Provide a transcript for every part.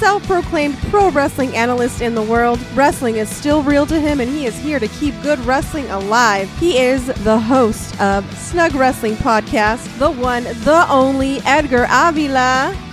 self proclaimed pro wrestling analyst in the world. Wrestling is still real to him, and he is here to keep good wrestling alive. He is the host of Snug Wrestling Podcast, the one, the only Edgar Avila.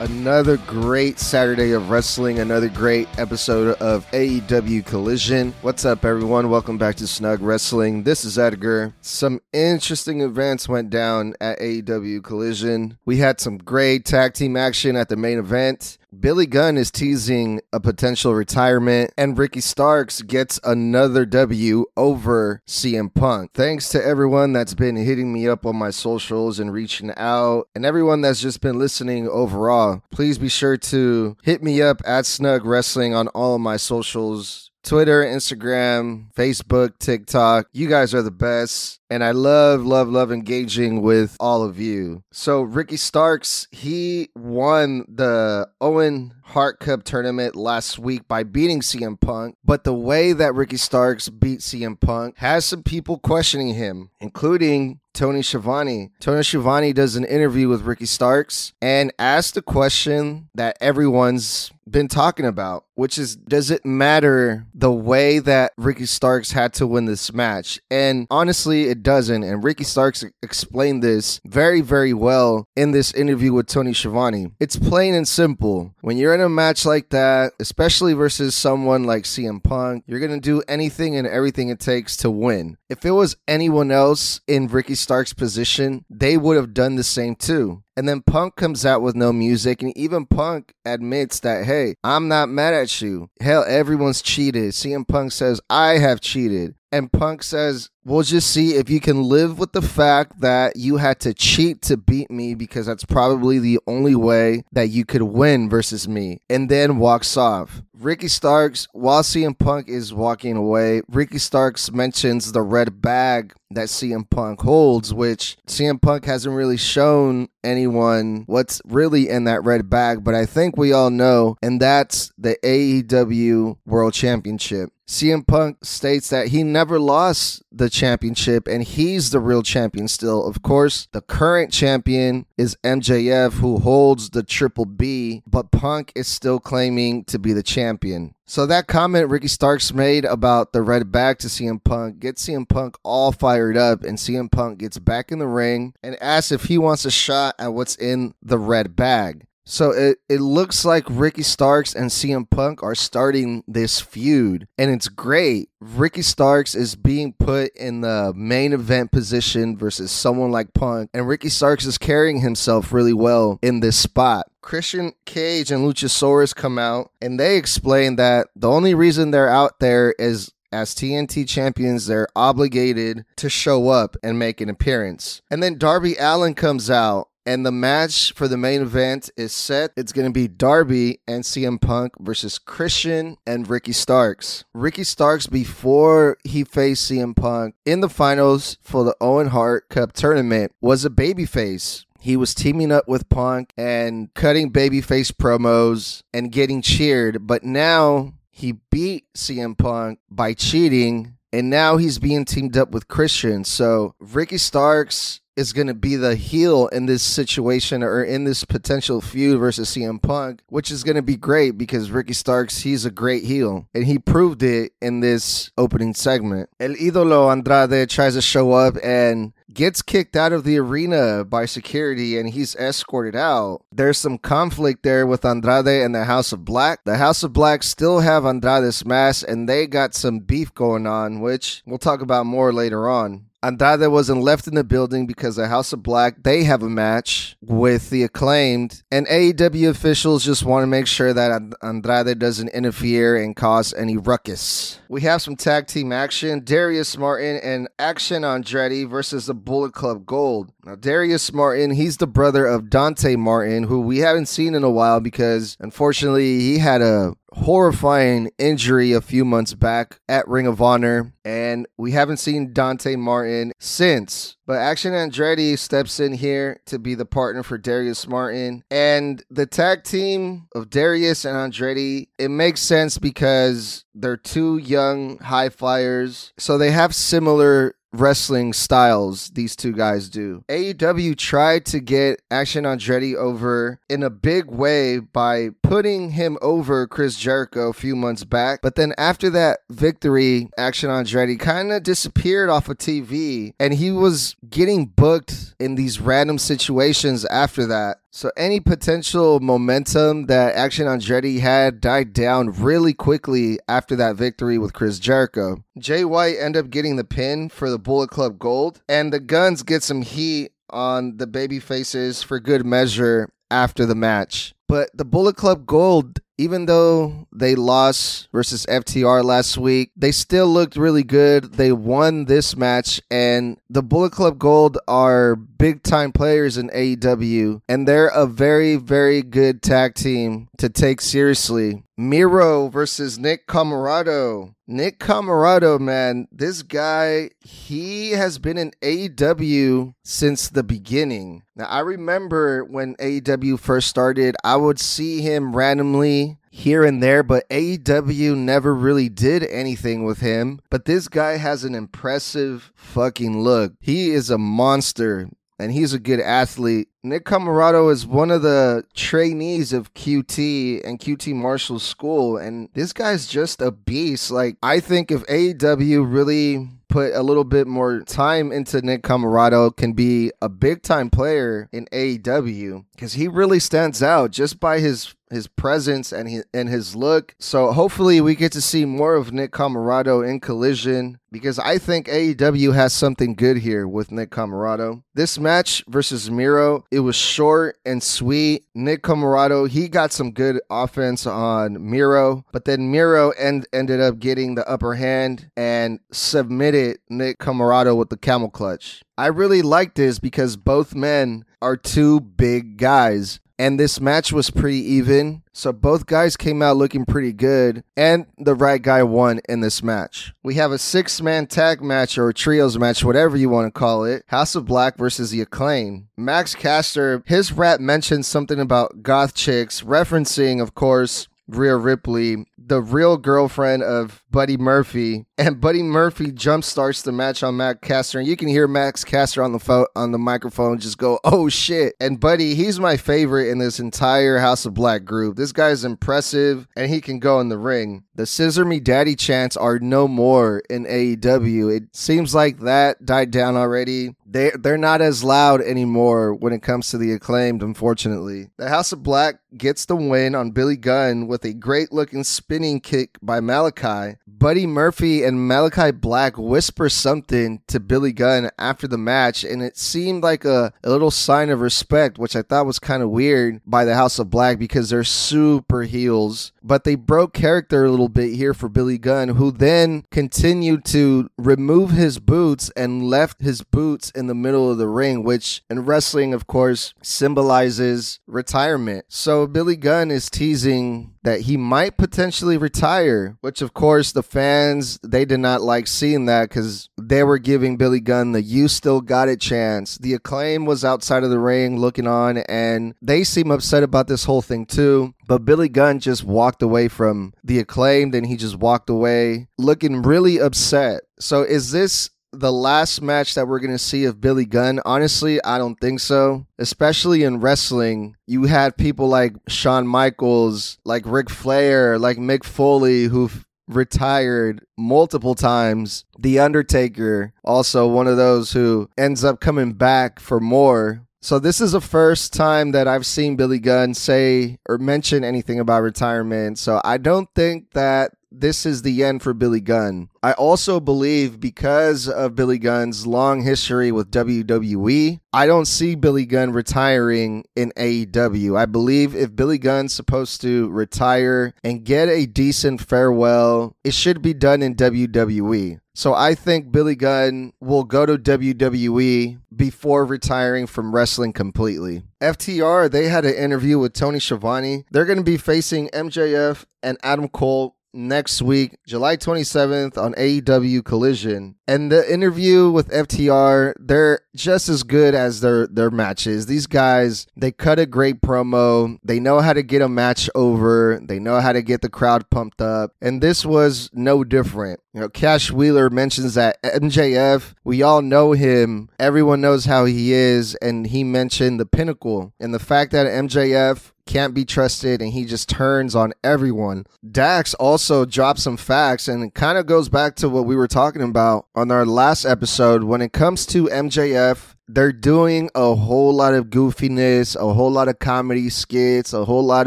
Another great Saturday of wrestling, another great episode of AEW Collision. What's up, everyone? Welcome back to Snug Wrestling. This is Edgar. Some interesting events went down at AEW Collision. We had some great tag team action at the main event. Billy Gunn is teasing a potential retirement, and Ricky Starks gets another W over CM Punk. Thanks to everyone that's been hitting me up on my socials and reaching out, and everyone that's just been listening overall. Please be sure to hit me up at Snug Wrestling on all of my socials. Twitter, Instagram, Facebook, TikTok. You guys are the best. And I love, love, love engaging with all of you. So, Ricky Starks, he won the Owen Hart Cup tournament last week by beating CM Punk. But the way that Ricky Starks beat CM Punk has some people questioning him, including Tony Schiavone. Tony Schiavone does an interview with Ricky Starks and asks the question that everyone's been talking about, which is does it matter the way that Ricky Starks had to win this match? And honestly, it doesn't. And Ricky Starks explained this very, very well in this interview with Tony Schiavone. It's plain and simple. When you're in a match like that, especially versus someone like CM Punk, you're going to do anything and everything it takes to win. If it was anyone else in Ricky Starks' position, they would have done the same too. And then Punk comes out with no music, and even Punk admits that, hey, I'm not mad at you. Hell, everyone's cheated. CM Punk says, I have cheated. And Punk says, We'll just see if you can live with the fact that you had to cheat to beat me because that's probably the only way that you could win versus me. And then walks off. Ricky Starks, while CM Punk is walking away, Ricky Starks mentions the red bag that CM Punk holds, which CM Punk hasn't really shown anyone what's really in that red bag, but I think we all know, and that's the AEW World Championship. CM Punk states that he never lost the championship and he's the real champion still. Of course, the current champion is MJF who holds the triple B, but Punk is still claiming to be the champion. So that comment Ricky Starks made about the red bag to CM Punk gets CM Punk all fired up and CM Punk gets back in the ring and asks if he wants a shot at what's in the red bag. So it, it looks like Ricky Starks and CM Punk are starting this feud, and it's great. Ricky Starks is being put in the main event position versus someone like Punk, and Ricky Starks is carrying himself really well in this spot. Christian Cage and Luchasaurus come out, and they explain that the only reason they're out there is as TNT champions, they're obligated to show up and make an appearance. And then Darby Allin comes out and the match for the main event is set. It's going to be Darby and CM Punk versus Christian and Ricky Starks. Ricky Starks, before he faced CM Punk in the finals for the Owen Hart Cup tournament, was a babyface. He was teaming up with Punk and cutting babyface promos and getting cheered. But now he beat CM Punk by cheating. And now he's being teamed up with Christian. So Ricky Starks is going to be the heel in this situation or in this potential feud versus CM Punk, which is going to be great because Ricky Starks, he's a great heel. And he proved it in this opening segment. El Idolo Andrade tries to show up and gets kicked out of the arena by security and he's escorted out. There's some conflict there with Andrade and the House of Black. The House of Black still have Andrade's mask and they got some beef going on, which we'll talk about more later on. Andrade wasn't left in the building because the House of Black, they have a match with the acclaimed. And AEW officials just want to make sure that Andrade doesn't interfere and cause any ruckus. We have some tag team action. Darius Martin and Action Andretti versus the Bullet Club Gold. Now, Darius Martin, he's the brother of Dante Martin, who we haven't seen in a while because unfortunately he had a horrifying injury a few months back at Ring of Honor, and we haven't seen Dante Martin since. But Action Andretti steps in here to be the partner for Darius Martin. And the tag team of Darius and Andretti, it makes sense because they're two young high flyers. So they have similar wrestling styles these two guys do. AEW tried to get Action Andretti over in a big way by putting him over Chris Jericho a few months back, but then after that victory, Action Andretti kind of disappeared off of TV and he was getting booked in these random situations after that. So any potential momentum that Action Andretti had died down really quickly after that victory with Chris Jericho. Jay White ended up getting the pin for the Bullet Club Gold, and the Guns get some heat on the baby faces for good measure after the match. But the Bullet Club Gold, even though they lost versus FTR last week, they still looked really good. They won this match, and the Bullet Club Gold are big time players in AEW, and they're a very, very good tag team to take seriously. Miro versus Nick Comoroto. Nick Comoroto, man, this guy, he has been in AEW since the beginning. Now, I remember when AEW first started, I would see him randomly here and there, but AEW never really did anything with him. But this guy has an impressive fucking look. He is a monster and he's a good athlete. Nick Comoroto is one of the trainees of QT and QT Marshall School, and this guy's just a beast. Like, I think if AEW really put a little bit more time into Nick Comoroto can be a big time player in AEW because he really stands out just by his his presence and he, and his look. So hopefully we get to see more of Nick Comoroto in Collision because I think AEW has something good here with Nick Comoroto. This match versus Miro, it was short and sweet. Nick Comoroto, he got some good offense on Miro, but then Miro end, ended up getting the upper hand and submitted Nick Comoroto with the camel clutch. I really like this because both men are two big guys and this match was pretty even. So both guys came out looking pretty good, and the right guy won in this match. We have a six man tag match or trios match, whatever you want to call it. House of Black versus the Acclaim. Max Caster, his rap mentioned something about goth chicks, referencing, of course, Rhea Ripley, the real girlfriend of Buddy Murphy, and Buddy Murphy jump starts the match on Max Caster, and you can hear Max Caster on the on the microphone just go, "Oh shit!" And Buddy, he's my favorite in this entire House of Black group. This guy's impressive, and he can go in the ring. The Scissor Me Daddy chants are no more in AEW. It seems like that died down already. They they're not as loud anymore when it comes to the acclaimed. Unfortunately, the House of Black gets the win on Billy Gunn with a great looking spinning kick by Malachi. Buddy Murphy and Malachi Black whisper something to Billy Gunn after the match, and it seemed like a, a little sign of respect, which I thought was kind of weird by the House of Black because they're super heels. But they broke character a little bit here for Billy Gunn, who then continued to remove his boots and left his boots in the middle of the ring, which in wrestling, of course, symbolizes retirement. So Billy Gunn is teasing that he might potentially retire, which of course the fans they did not like seeing that because they were giving Billy Gunn the "you still got it" chance. The acclaim was outside of the ring looking on, and they seem upset about this whole thing too. But Billy Gunn just walked away from the acclaim, then he just walked away looking really upset. So is this the last match that we're going to see of Billy Gunn? Honestly, I don't think so. Especially in wrestling, you had people like Shawn Michaels, like Ric Flair, like Mick Foley, who've retired multiple times. The Undertaker, also one of those who ends up coming back for more. So this is the first time that I've seen Billy Gunn say or mention anything about retirement. So I don't think that this is the end for Billy Gunn. I also believe because of Billy Gunn's long history with WWE, I don't see Billy Gunn retiring in AEW. I believe if Billy Gunn's supposed to retire and get a decent farewell, it should be done in WWE. So I think Billy Gunn will go to WWE before retiring from wrestling completely. FTR, they had an interview with Tony Schiavone. They're going to be facing MJF and Adam Cole next week, July 27th on AEW Collision. And the interview with FTR, they're just as good as their their matches. These guys, they cut a great promo. They know how to get a match over. They know how to get the crowd pumped up. And this was no different. You know, Cash Wheeler mentions that MJF, we all know him. Everyone knows how he is and he mentioned the pinnacle and the fact that MJF can't be trusted and he just turns on everyone. Dax also dropped some facts and it kind of goes back to what we were talking about on our last episode when it comes to MJF they're doing a whole lot of goofiness, a whole lot of comedy skits, a whole lot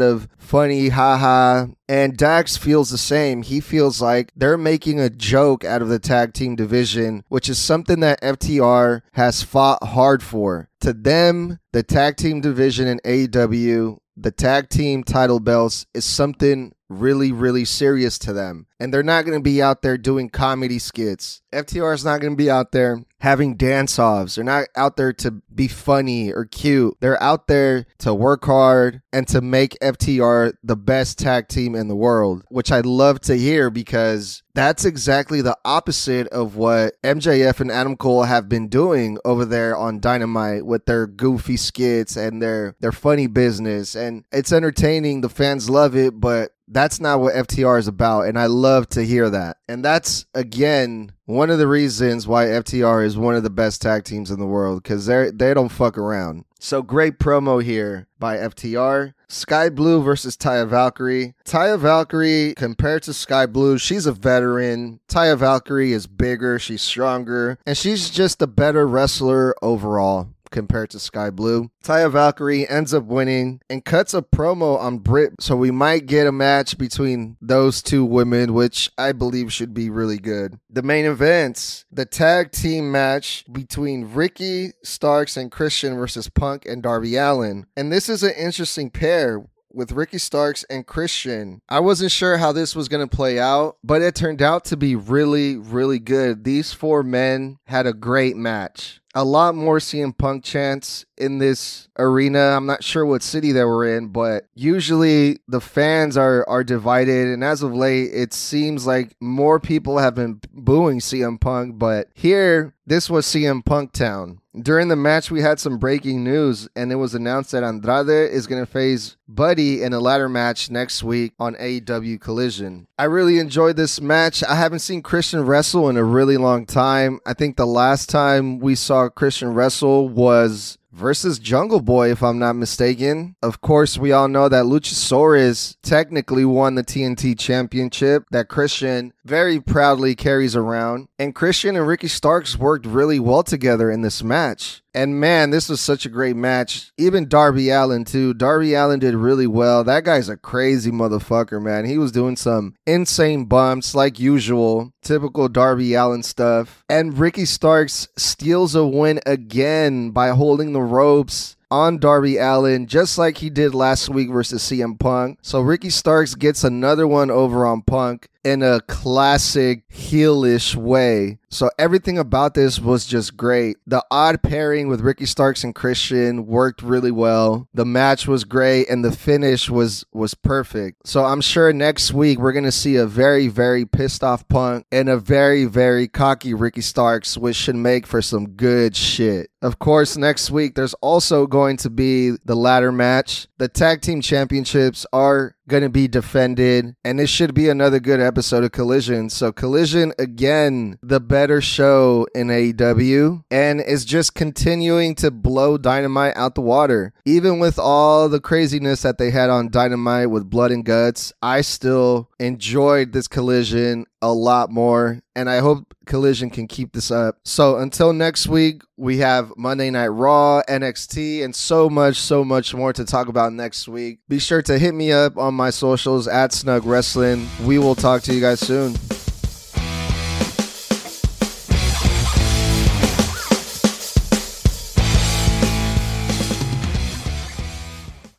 of funny haha. And Dax feels the same. He feels like they're making a joke out of the tag team division, which is something that FTR has fought hard for. To them, the tag team division in AEW, the tag team title belts is something really, really serious to them. And they're not going to be out there doing comedy skits. FTR is not going to be out there having dance offs. They're not out there to be funny or cute. They're out there to work hard and to make FTR the best tag team in the world, which I love to hear because that's exactly the opposite of what MJF and Adam Cole have been doing over there on Dynamite with their goofy skits and their their funny business and it's entertaining the fans love it but that's not what FTR is about and I love to hear that. And that's again one of the reasons why FTR is one of the best tag teams in the world cuz they they don't fuck around. So great promo here by FTR. Skye Blue versus Taya Valkyrie. Taya Valkyrie, compared to Skye Blue, she's a veteran. Taya Valkyrie is bigger, she's stronger, and she's just a better wrestler overall compared to Skye Blue. Taya Valkyrie ends up winning and cuts a promo on Britt, so we might get a match between those two women, which I believe should be really good. The main events the tag team match between Ricky Starks and Christian versus Punk and Darby Allin. And this is an interesting pair with Ricky Starks and Christian. I wasn't sure how this was going to play out, but it turned out to be really, really good. These four men had a great match a lot more CM Punk chants in this arena. I'm not sure what city they were in, but usually the fans are are divided, and as of late, it seems like more people have been booing CM Punk. But here, this was CM Punk town. During the match, we had some breaking news, and it was announced that Andrade is going to face Buddy in a ladder match next week on AEW Collision. I really enjoyed this match. I haven't seen Christian wrestle in a really long time. I think the last time we saw Christian wrestle was versus Jungle Boy, if I'm not mistaken. Of course, we all know that Luchasaurus technically won the TNT Championship that Christian very proudly carries around. And Christian and Ricky Starks worked really well together in this match. And man, this was such a great match. Even Darby Allin, too. Darby Allin did really well. That guy's a crazy motherfucker, man. He was doing some insane bumps like usual. Typical Darby Allin stuff. And Ricky Starks steals a win again by holding the ropes on Darby Allen, just like he did last week versus CM Punk. So Ricky Starks gets another one over on Punk in a classic heelish way. So everything about this was just great. The odd pairing with Ricky Starks and Christian worked really well. The match was great and the finish was was perfect. So I'm sure next week we're going to see a very very pissed off Punk and a very very cocky Ricky Starks which should make for some good shit. Of course, next week there's also going to be the ladder match. The tag team championships are going to be defended, and this should be another good episode of Collision. So, Collision, again, the better show in AEW, and is just continuing to blow Dynamite out the water. Even with all the craziness that they had on Dynamite with blood and guts, I still enjoyed this collision a lot more, and I hope Collision can keep this up. So until next week, we have Monday Night Raw, NXT, and so much, so much more to talk about next week. Be sure to hit me up on my socials at Snug Wrestling. We will talk to you guys soon.